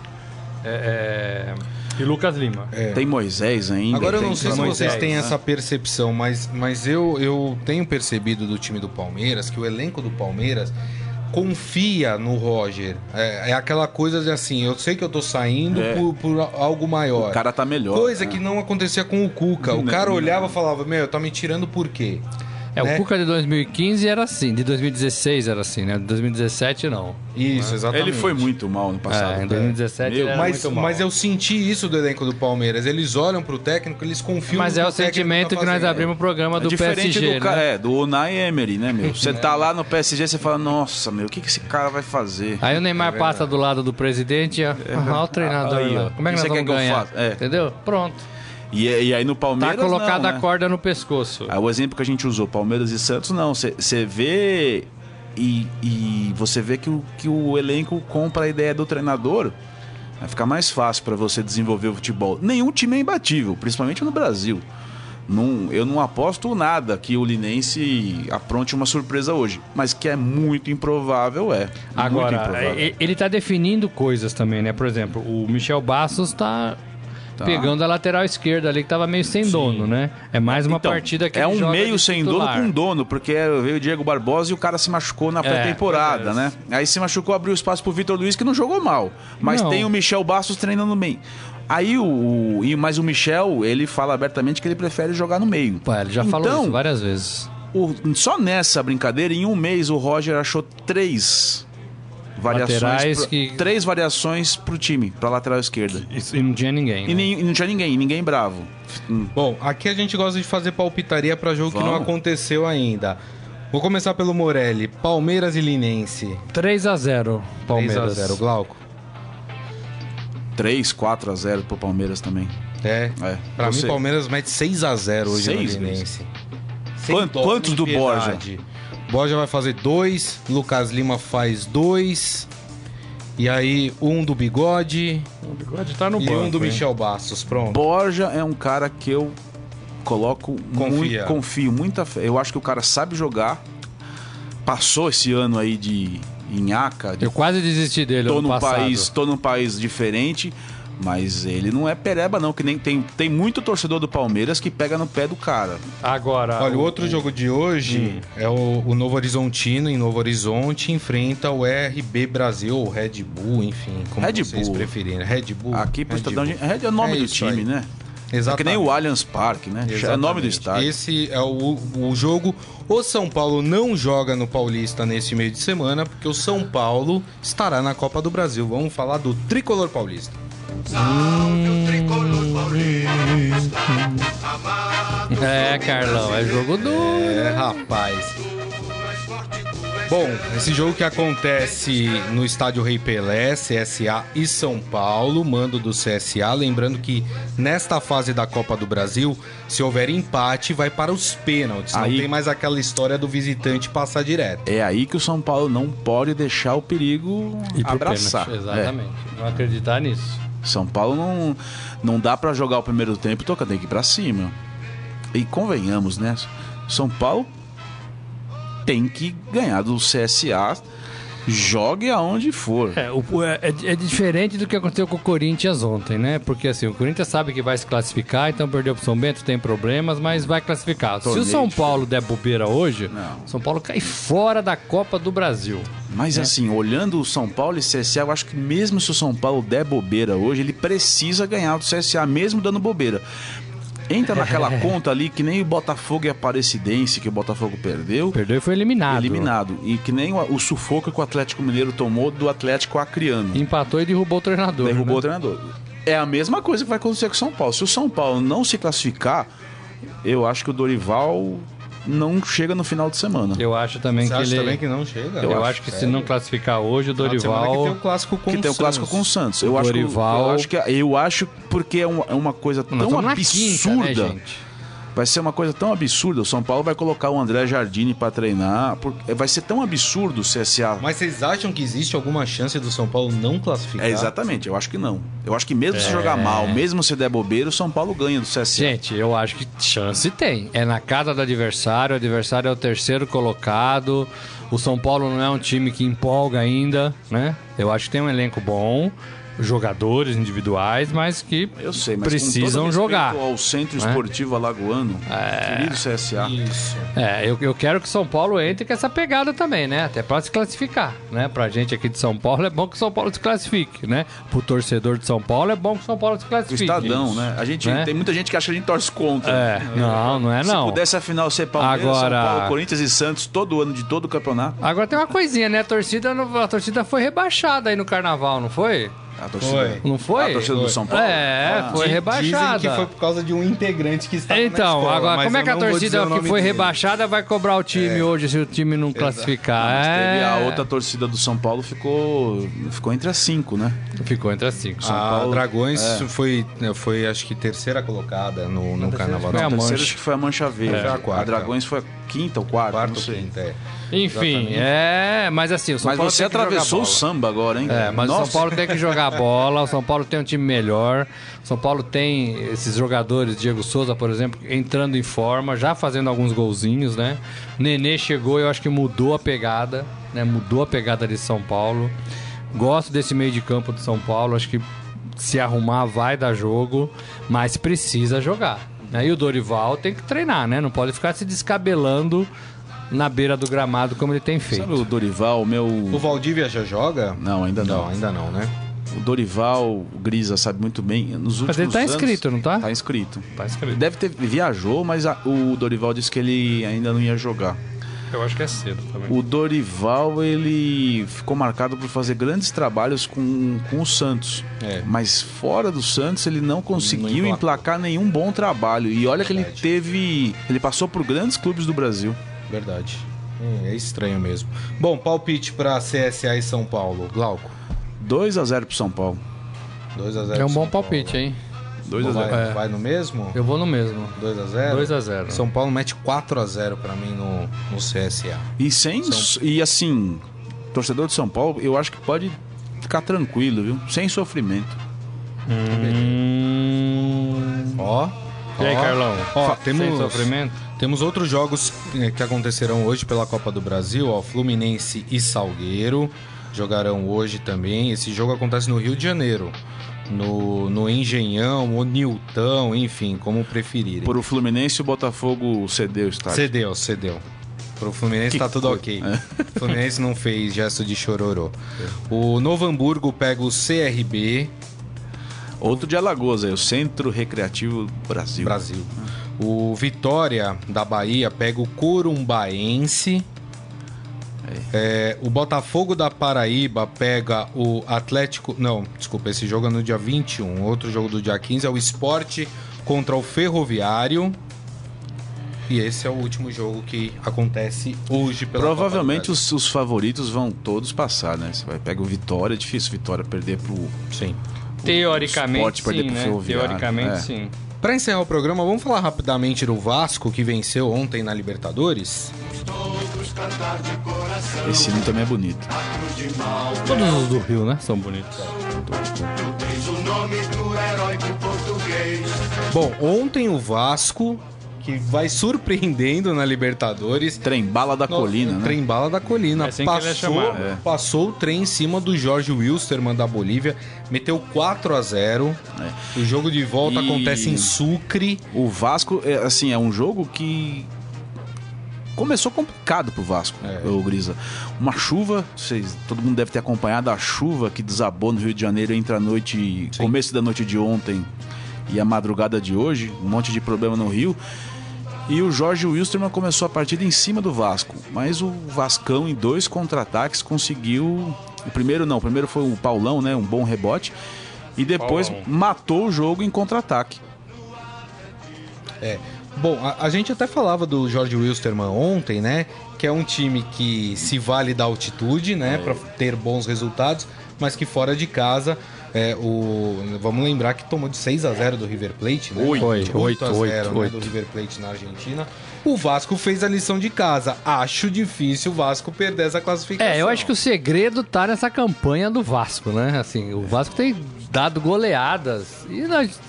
é, é, e Lucas Lima. Tem Moisés ainda. Agora eu tem não sei se Moisés, vocês têm né? essa percepção, mas, mas eu, eu tenho percebido do time do Palmeiras que o elenco do Palmeiras confia no Roger. É, é aquela coisa de assim, eu sei que eu tô saindo É. por, por algo maior. O cara tá melhor. Coisa né? que não acontecia com o Cuca. O cara olhava e falava, meu, tá me tirando por quê? É, Né? o Cuca de 2015 era assim, de 2016 era assim, né? De 2017 não. Isso, exatamente. Ele foi muito mal no passado. É, em 2017 Meu, ele era Mas, muito mal. mas eu senti isso do elenco do Palmeiras. Eles olham pro técnico, eles confiam Mas no é que o técnico sentimento tá que nós abrimos o programa É do diferente PSG, do, né? é, do Unai Emery, né, meu? Você tá lá no PSG, você fala, nossa, meu, o que, que esse cara vai fazer? Aí o Neymar passa do lado do presidente, ó, olha o treinador Aí, ó. Como é que nós quer vamos que eu ganhar? faça? É. Entendeu? Pronto. E, e aí no Tá Palmeiras. colocada não, a né? corda no pescoço. Ah, o exemplo que a gente usou, Palmeiras e Santos, não. Você vê e, e você vê que o, que o elenco compra a ideia do treinador. Vai ficar mais fácil para você desenvolver o futebol. Nenhum time é imbatível, principalmente no Brasil. Não, eu não aposto nada que o Linense apronte uma surpresa hoje. Mas que é muito improvável, é. muito Agora, improvável. e- ele tá definindo coisas também, né? Por exemplo, o Michel Bastos tá Tá. pegando a lateral esquerda ali que tava meio sem dono, né? É mais uma Então, partida que é um meio sem titular. dono com dono, porque veio o Diego Barbosa e o cara se machucou na pré-temporada, pois né? Aí se machucou, abriu espaço pro Vitor Luiz, que não jogou mal. Mas Não. tem o Michel Bastos treinando bem. Aí o, e- mas o Michel, ele fala abertamente que ele prefere jogar no meio. Pô, ele já falou Então, isso várias vezes. O- só nessa brincadeira, em um mês, o Roger achou três variações. Laterais pro- que- Três variações pro time, pra lateral esquerda. E não tinha ninguém. E, né? nem- e não tinha ninguém, ninguém bravo. Hum, Bom, aqui a gente gosta de fazer palpitaria pra jogo que não Vamos. aconteceu ainda. Vou começar pelo Morelli. Palmeiras e Linense. 3 a 0 Palmeiras. 3x0, Glauco. 3, 4 a 0 pro Palmeiras também. É. É. Pra Você. mim, Palmeiras mete 6x0 hoje Seis no Linense. Quanto- quantos do piedade. Borja vai fazer 2, Lucas Lima faz 2. E aí, um do Bigode O bigode tá no e banco. um do hein? Michel Bastos. Pronto. Borja é um cara que eu coloco Confia. muito, confio, muita fé. Eu acho que o cara sabe jogar. Passou esse ano aí de Inhaca, de Eu quase desisti dele tô ano num passado. país, tô num país diferente, mas ele não é pereba não, que nem tem tem muito torcedor do Palmeiras que pega no pé do cara. Agora. Olha, o outro jogo de hoje é o, o Novo Horizontino, em Novo Horizonte, enfrenta o RB Brasil, ou Red Bull, enfim, como Red vocês Bull. preferirem. Red Bull. Aqui pro Red Estadão, Bull. é, é o nome É do time, aí. né? É que Exatamente. nem o Allianz Parque, né? É o nome do Exatamente. estádio. Esse é o, o jogo. O São Paulo não joga no Paulista nesse meio de semana, porque o São Paulo estará na Copa do Brasil. Vamos falar do tricolor paulista. É, Carlão, é jogo do. É, rapaz. Bom, esse jogo que acontece no estádio Rei Pelé, CSA e São Paulo, mando do CSA. Lembrando que nesta fase da Copa do Brasil, se houver empate, vai para os pênaltis. Não Aí- tem mais aquela história do visitante passar direto. É aí que o São Paulo não pode deixar o perigo E abraçar. pênalti, É. Exatamente. Não acreditar nisso. São Paulo não, não dá pra jogar o primeiro tempo, toca, tem que ir pra cima. E convenhamos, né? São Paulo tem que ganhar do CSA, jogue aonde for. É, o- é, é- é diferente do que aconteceu com o Corinthians ontem, né? Porque assim, o Corinthians sabe que vai se classificar, então perdeu pro São Bento, tem problemas, mas vai classificar. Se o Torneio São. Paulo der bobeira hoje, Não. São Paulo cai fora da Copa do Brasil. Mas assim, olhando o São Paulo e CSA, eu acho que mesmo se o São Paulo der bobeira hoje, ele precisa ganhar do CSA, mesmo dando bobeira. Entra naquela conta ali que nem o Botafogo e a Aparecidense, que o Botafogo perdeu. Perdeu e foi eliminado. Eliminado. E que nem o, o sufoco que o Atlético Mineiro tomou do Atlético Acreano. Empatou e derrubou o treinador. Derrubou né? o treinador. É a mesma coisa que vai acontecer com o São Paulo. Se o São Paulo não se classificar, eu acho que o Dorival não chega no final de semana. Eu acho também Você que acha ele. também que não chega? Eu, acho que se não classificar hoje, o semana que Dorival. tem o clássico com que tem o clássico com o Santos. Eu O acho que, Dorival- eu acho que eu acho porque é uma, é uma coisa tão absurda. quinta, né, gente? Vai ser uma coisa tão absurda. O São Paulo vai colocar o André Jardine pra treinar. porque vai ser tão absurdo o CSA. Mas vocês acham que existe alguma chance do São Paulo não classificar? É exatamente, eu acho que não. Eu acho que mesmo se É. jogar mal, mesmo se der bobeira, o São Paulo ganha do CSA. Gente, eu acho que chance tem. É na casa do adversário, o adversário é o terceiro colocado. O São Paulo não é um time que empolga ainda, né? Eu acho que tem um elenco bom, jogadores individuais, mas que Eu sei, mas precisam jogar. ao Centro né? Esportivo Alagoano, querido CSA. Isso. É, eu, eu quero que São Paulo entre com essa pegada também, né? Até pra se classificar, né? Pra gente aqui de São Paulo é bom que o São Paulo se classifique, né? Pro torcedor de São Paulo é bom que o São Paulo se O classifique. Estadão, Isso. né? A gente Né? tem muita gente que acha que a gente torce contra. É, não, não é Se não. pudesse a final ser Palmeiras, Agora- São Paulo, Corinthians e Santos todo ano de todo o campeonato. Agora tem uma coisinha, né? A torcida, a torcida foi rebaixada aí no carnaval, não foi? A torcida, Foi. Não foi? A torcida do Foi. São Paulo? É, Ah. foi rebaixada. Dizem que foi por causa de um integrante que estava na Então, escola, agora, mas como é que a não torcida que foi dele. rebaixada vai cobrar o time hoje se o time não classificar? Mas teve É. a outra torcida do São Paulo ficou, ficou entre as cinco, né? Ficou entre as cinco. São a Paulo- Dragões é. foi, foi, acho que, terceira colocada no, no Carnaval. foi a A terceira acho que foi a Mancha Verde. É, a quarta. Dragões foi a quinta ou quarta, Quarto não sei. quinta, é. Enfim, Exatamente. é. Mas assim, o São Mas Paulo você tem que jogar atravessou o samba agora, hein? É, mas o Nossa. São Paulo tem que jogar bola, o São Paulo tem um time melhor. O São Paulo tem esses jogadores, Diego Souza, por exemplo, entrando em forma, já fazendo alguns golzinhos, né? Nenê chegou, eu acho que mudou a pegada, né? Mudou a pegada de São Paulo. Gosto desse meio de campo de São Paulo, acho que se arrumar, vai dar jogo, mas precisa jogar. Né? E o Dorival tem que treinar, né? Não pode ficar se descabelando na beira do gramado como ele tem feito. Sabe o Dorival, meu. O Valdívia já joga? Não, ainda não. Não, ainda não, né? O Dorival, o Grisa sabe muito bem. Nos últimos Mas ele tá anos- inscrito, não tá? Tá inscrito. Tá escrito. Deve ter viajou, mas a- o Dorival disse que ele ainda não ia jogar. Eu acho que é cedo também. O Dorival, ele ficou marcado por fazer grandes trabalhos com, com o Santos. É. Mas fora do Santos, ele não conseguiu Não emplacar nenhum bom trabalho. E olha que ele teve. Ele passou por grandes clubes do Brasil. Verdade. Hum, é estranho mesmo. Bom, palpite pra CSA e São Paulo. Glauco. 2 a 0 pro São Paulo. 2x0. É um bom palpite, hein? 2 a 0 Vai, É. vai no mesmo? Eu vou no mesmo. 2x0? 2 a 0. São Paulo mete 4x0 pra mim no, no CSA. E sem. São- E assim, torcedor de São Paulo, eu acho que pode ficar tranquilo, viu? Sem sofrimento. Hum... Ó. E aí, ó. Carlão? Ó, Sem temos, sofrimento? Temos outros jogos eh, que acontecerão hoje pela Copa do Brasil. Ó, Fluminense e Salgueiro jogarão hoje também. Esse jogo acontece no Rio de Janeiro. No, no Engenhão, ou Nilton, enfim, como preferirem. Por o Fluminense, o Botafogo cedeu o estádio. Cedeu, cedeu. Pro Fluminense Que tá tudo coisa. ok. O Fluminense não fez gesto de chororô. O Novo Hamburgo pega o CRB Outro de Alagoas, aí, o Centro Recreativo Brasil. Brasil. O Vitória da Bahia pega o Corumbaense. É, o Botafogo da Paraíba pega o Atlético. Não, desculpa, esse jogo é no dia 21. Outro jogo do dia 15 é o Esporte contra o Ferroviário. E esse é o último jogo que acontece hoje pela Provavelmente os, os favoritos vão todos passar, né? Você vai pegar o Vitória, é difícil o Vitória perder pro. Sim. Teoricamente, Sport perder sim, pro né? Ferroviário. Teoricamente, É. sim. Para encerrar o programa, vamos falar rapidamente do Vasco que venceu ontem na Libertadores. Esse hino também é bonito. Todos os do Rio, né? São bonitos. Bom, ontem o Vasco, que vai surpreendendo na Libertadores. Trem bala da no- colina, né? Trem bala da colina. É assim que ele é passou. É. passou o trem em cima do Jorge Wilstermann da Bolívia. Meteu 4 a 0 O jogo de volta É. E- acontece em Sucre. O Vasco, é, assim, é um jogo que começou complicado pro Vasco, É. o Grisa. Uma chuva, vocês, todo mundo deve ter acompanhado a chuva que desabou no Rio de Janeiro entre a noite, começo da noite de ontem e a madrugada de hoje, um monte de problema no Rio. E o Jorge Wilstermann começou a partida em cima do Vasco, mas o Vascão em dois contra-ataques conseguiu, o primeiro não, o primeiro foi o Paulão, né, um bom rebote, e depois Paulão. matou o jogo em contra-ataque. É. Bom, a, a gente até falava do Jorge Wilstermann ontem, né? Que é um time que se vale da altitude, né? Pra ter bons resultados, mas que fora de casa. É, o, vamos lembrar que tomou de 6 a 0 do River Plate, né? Oito. Foi, 8 a 0 Oito, né, oito. do River Plate na Argentina. O Vasco fez a lição de casa. Acho difícil o Vasco perder essa classificação. É, eu acho que o segredo tá nessa campanha do Vasco, né? Assim, o Vasco tem dado goleadas. E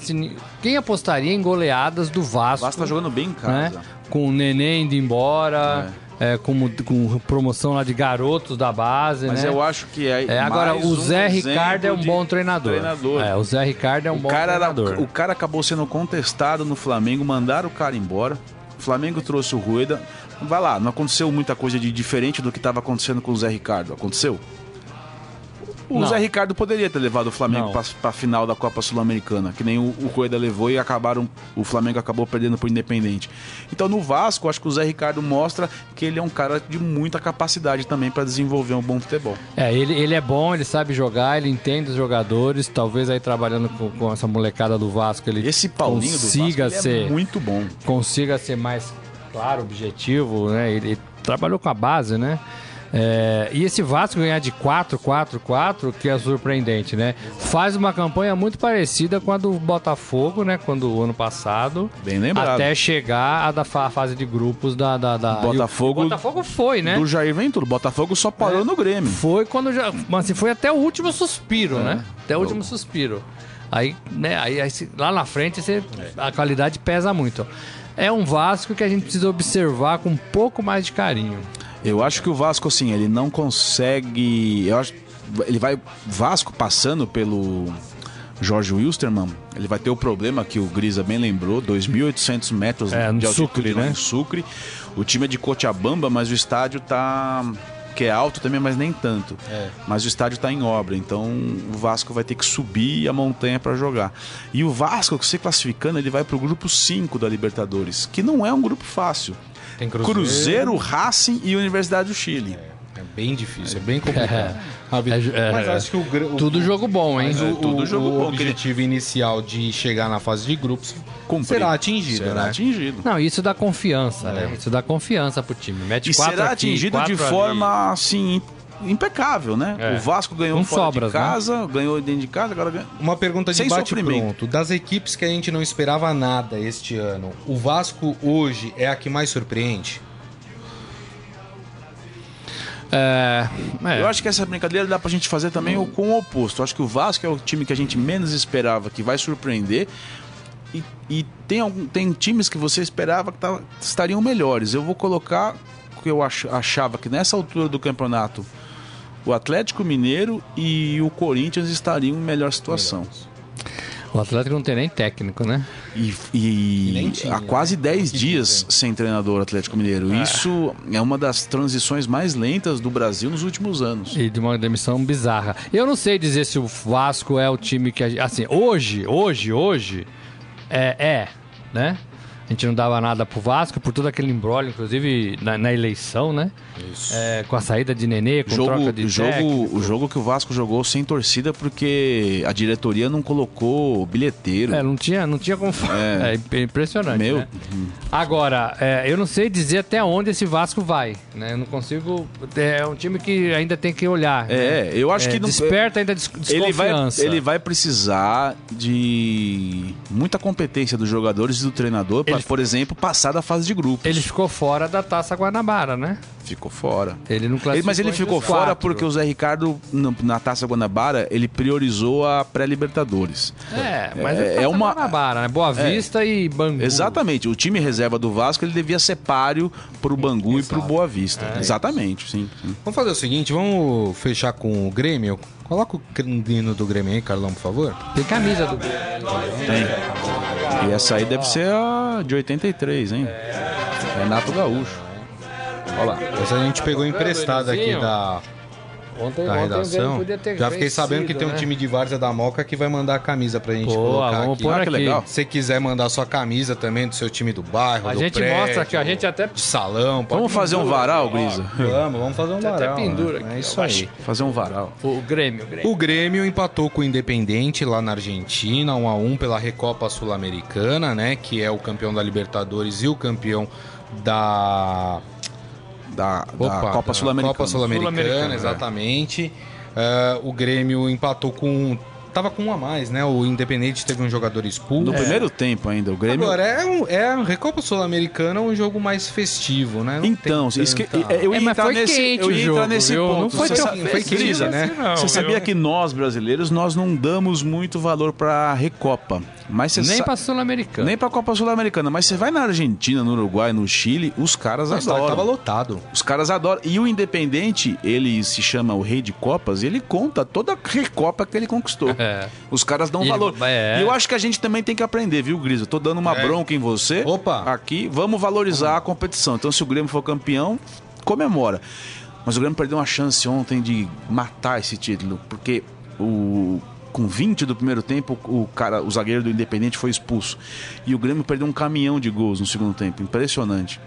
se- quem apostaria em goleadas do O Vasco? Vasco tá jogando bem em né? casa. Com o Neném indo embora, é, com, com promoção lá de garotos da base, Mas né? eu acho que é. É, agora, o um Zé Ricardo é um bom treinador. treinador. É, o Zé Ricardo é um o, bom cara era- treinador. o cara acabou sendo contestado no Flamengo, mandaram o cara embora. O Flamengo trouxe o Rueda. Vai lá, não aconteceu muita coisa de diferente do que estava acontecendo com o Zé Ricardo. Aconteceu? O Não. Zé Ricardo poderia ter levado o Flamengo para a final da Copa Sul-Americana, que nem o, o levou e acabaram. O Flamengo acabou perdendo por Independente. Então no Vasco, acho que o Zé Ricardo mostra que ele é um cara de muita capacidade também para desenvolver um bom futebol. É, ele, ele é bom, ele sabe jogar, ele entende os jogadores. Talvez aí trabalhando com, com essa molecada do Vasco, ele Esse Paulinho do Vasco consiga ele ser. é muito bom. consiga ser mais claro, objetivo, né? Ele, ele trabalhou com a base, né? É, e esse Vasco ganhar de 4, 4, 4, que é surpreendente, né? Faz uma campanha muito parecida com a do Botafogo, né? Quando o ano passado. Bem lembrado. Até chegar a da fa- fase de grupos da. da, da- Botafogo- o Botafogo foi, né? Do Jair Ventura. O Botafogo só parou É. no Grêmio. Foi quando já. Mas assim, foi até o último suspiro, né? Até o último suspiro. Aí, né, aí, aí lá na frente você, a qualidade pesa muito. É um Vasco que a gente precisa observar com um pouco mais de carinho. Eu acho que o Vasco, assim, ele não consegue. Eu acho. Ele vai. Vasco passando pelo. Jorge Wilstermann, ele vai ter o problema que o Grisa bem lembrou, 2.800 metros É, no de altitude Sucre, né? em Sucre. O time é de Cochabamba, mas o estádio tá que é alto também, mas nem tanto. Mas o estádio está em obra, então o Vasco vai ter que subir a montanha para jogar. E o Vasco, se classificando, ele vai para o grupo 5 da Libertadores, que não é um grupo fácil. Tem Cruzeiro, Racing e Universidade do Chile. É bem difícil, é bem complicado. Rabi, É, mas é. acho que o, o- Tudo jogo bom, hein? mas o, É, tudo o- jogo o bom, ele- objetivo inicial de chegar na fase de grupos Cumprir. será atingido, Será né? atingido. Não, isso dá confiança, né? Isso dá confiança pro time. Mete E quatro será aqui, atingido de ali. forma assim impecável, né? É. O Vasco ganhou Com fora sobras, de né? casa, ganhou dentro de casa, agora ganha. Uma pergunta de Sem bate pronto. Das equipes que a gente não esperava nada este ano, o Vasco hoje é a que mais surpreende? É, é. Eu acho que essa brincadeira dá pra gente fazer também o com o oposto. Eu acho que o Vasco é o time que a gente menos esperava, que vai surpreender. E, e tem, algum, tem times que você esperava que tava- estariam melhores. Eu vou colocar o que eu ach- achava que nessa altura do campeonato o Atlético Mineiro e o Corinthians estariam em melhor situação. O Atlético não tem nem técnico, né? E, e E tinha, há quase né? 10 Que dias sem treinador Atlético Mineiro. Isso é uma das transições mais lentas do Brasil nos últimos anos. E de uma demissão bizarra. Eu não sei dizer se o Vasco é o time que a gente. Assim, hoje, hoje, hoje, é, é, né? A gente não dava nada pro Vasco por todo aquele embrólio, inclusive na, na eleição, né? Isso. É, com a saída de Nenê, com jogo, troca de jogo, técnico. o jogo que o Vasco jogou sem torcida porque a diretoria não colocou bilheteiro. É, não tinha, não tinha como. É, imp- impressionante. Meu, né? Agora, é, eu não sei dizer até onde esse Vasco vai. Né? Eu não consigo. É um time que ainda tem que olhar. É, né? eu acho É, que não- Desperta ainda des- ele vai, ele vai precisar de muita competência dos jogadores e do treinador para, Ele- por exemplo, passar da fase de grupos. Ele ficou fora da Taça Guanabara, né? ficou fora. Ele não Ele- classificou mas ele ficou fora quatro. porque o Zé Ricardo, na Taça Guanabara, ele priorizou a pré-Libertadores. É, mas É- é, é Taça uma- Guanabara, né? Boa Vista e Bangu. Exatamente. O time reserva do Vasco ele devia ser páreo pro Bangu e pro Boa Vista. Exatamente, sim, sim. Vamos fazer o seguinte, vamos fechar com o Grêmio. Coloca o hino do Grêmio aí, Carlão, por favor. Tem camisa do Tem. E essa aí deve ser a de 83, hein? Renato Gaúcho. Olha lá. Essa a gente pegou emprestada aqui da, Ontem, da ontem redação. podia ter Já fiquei sabendo que vencido, tem um né? time de Várzea da Moca que vai mandar a camisa pra gente Pô, colocar vamos aqui. pôr Ah, que aqui. legal. Se você quiser mandar sua camisa também do seu time do bairro, A do gente prédio, mostra aqui, a gente até de salão. pode Vamos fazer um varal, Grisa? Vamos, vamos fazer um Tem até varal. pendura né? aqui, É isso aí. Fazer um varal. o Grêmio, o Grêmio. O Grêmio empatou com o Independente lá na Argentina, 1 a 1 pela Recopa Sul-Americana, né, que é o campeão da Libertadores e o campeão da Da, da Opa, Copa da Sul-Americana. Copa Sul-Americana, Sul-Americana, é. exatamente. É, o Grêmio empatou com tava com um a mais, né? O Independente teve um jogador expulso. No primeiro tempo ainda, o Grêmio. Agora, é, um, é a Recopa Sul-Americana um jogo mais festivo, né? Não Então, tem isso que, tanta- eu ia É, entrar nesse, quente eu o ia jogo, entrar nesse viu? ponto. Não foi Você tão foi assim, né? não, Você viu? sabia que nós, brasileiros, nós não damos muito valor pra Recopa. Mas você Nem sa- pra Sul-Americana. Nem pra Copa Sul-Americana. Mas você vai na Argentina, no Uruguai, no Chile, os caras O estádio adoram. tava lotado. Os caras adoram. E o Independente, ele se chama o Rei de Copas, e ele conta toda a Recopa que ele conquistou. É. Os caras dão E- valor. é. E eu acho que a gente também tem que aprender, viu, Grisa? Eu tô dando uma É. bronca em você. Opa. Aqui, vamos valorizar a competição. Então, se o Grêmio for campeão, comemora. Mas o Grêmio perdeu uma chance ontem de matar esse título, porque o com 20 do primeiro tempo, o cara, o zagueiro do Independente foi expulso. E o Grêmio perdeu um caminhão de gols no segundo tempo. Impressionante.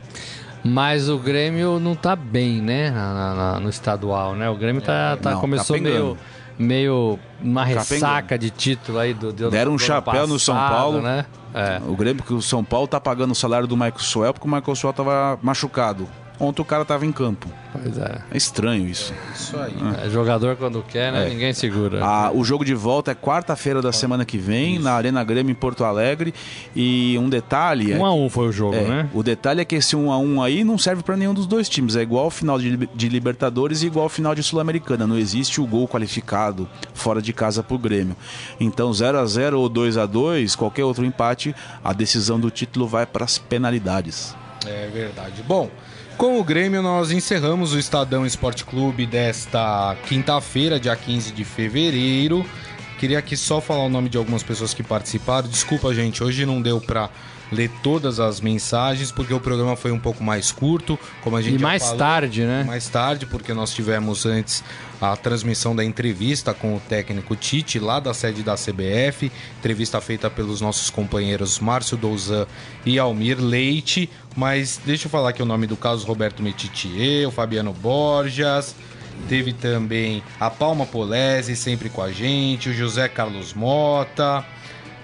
Mas o Grêmio não tá bem, né? na- na- no estadual, né? O Grêmio tá, tá- Não, tá começou pegando. meio, meio uma ressaca de título aí do, do Deram um chapéu no São passado, Paulo. né? É. O Grêmio que o São Paulo tá pagando o salário do Michael Suel porque o Michael Suel tava machucado. Ontem o cara tava em campo. Pois é. É estranho isso. Isso aí. É, Jogador quando quer, né? É. Ninguém segura. Ah, o jogo de volta é quarta-feira da semana que vem, na Arena Grêmio em Porto Alegre. E um detalhe. é- Um a um foi o jogo, é, né? O detalhe é que esse 1 a 1 aí não serve pra nenhum dos dois times. É igual ao final de, de Libertadores e igual ao final de Sul-Americana. Não existe o gol qualificado fora de casa pro Grêmio. Então 0 a 0 ou 2 a 2 qualquer outro empate, a decisão do título vai pras penalidades. É verdade. Bom, com o Grêmio nós encerramos o Estadão Esporte Clube desta quinta-feira, dia 15 de fevereiro. Queria aqui só falar o nome de algumas pessoas que participaram. Desculpa, gente, hoje não deu pra ler todas as mensagens, porque o programa foi um pouco mais curto, como a gente E mais falou. tarde, né? Mais tarde, porque nós tivemos antes a transmissão da entrevista com o técnico Tite, lá da sede da CBF. Entrevista feita pelos nossos companheiros Márcio Douzan e Almir Leite. Mas deixa eu falar aqui o nome do caso Roberto Metitier, o Fabiano Borjas. Teve também a Palma Polese, sempre com a gente, o José Carlos Mota.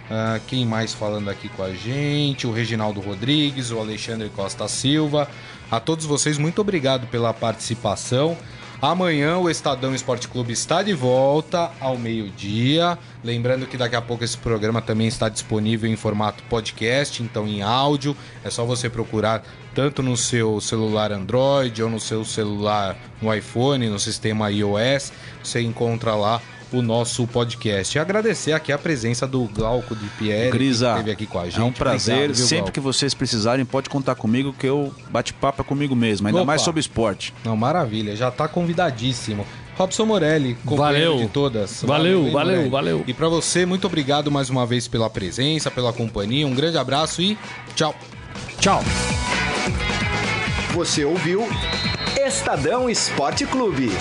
Ah, quem mais falando aqui com a gente? O Reginaldo Rodrigues, o Alexandre Costa Silva. A todos vocês, muito obrigado pela participação. Amanhã o Estadão Esporte Clube está de volta ao meio-dia. Lembrando que daqui a pouco esse programa também está disponível em formato podcast, então em áudio. É só você procurar tanto no seu celular Android ou no seu celular no iPhone, no sistema iOS. Você encontra lá o nosso podcast. E agradecer aqui a presença do Glauco de Pierre, Grisa, que esteve aqui com a gente. é um prazer. Obrigado, viu, Sempre Glauco? que vocês precisarem, pode contar comigo que eu bate-papo é comigo mesmo, ainda Opa. mais sobre esporte. Não, maravilha, já tá convidadíssimo. Robson Morelli, companheiro Valeu. de todas. Valeu, valeu, Morelli? valeu. E pra você, muito obrigado mais uma vez pela presença, pela companhia. Um grande abraço e tchau. Tchau. Você ouviu Estadão Esporte Clube.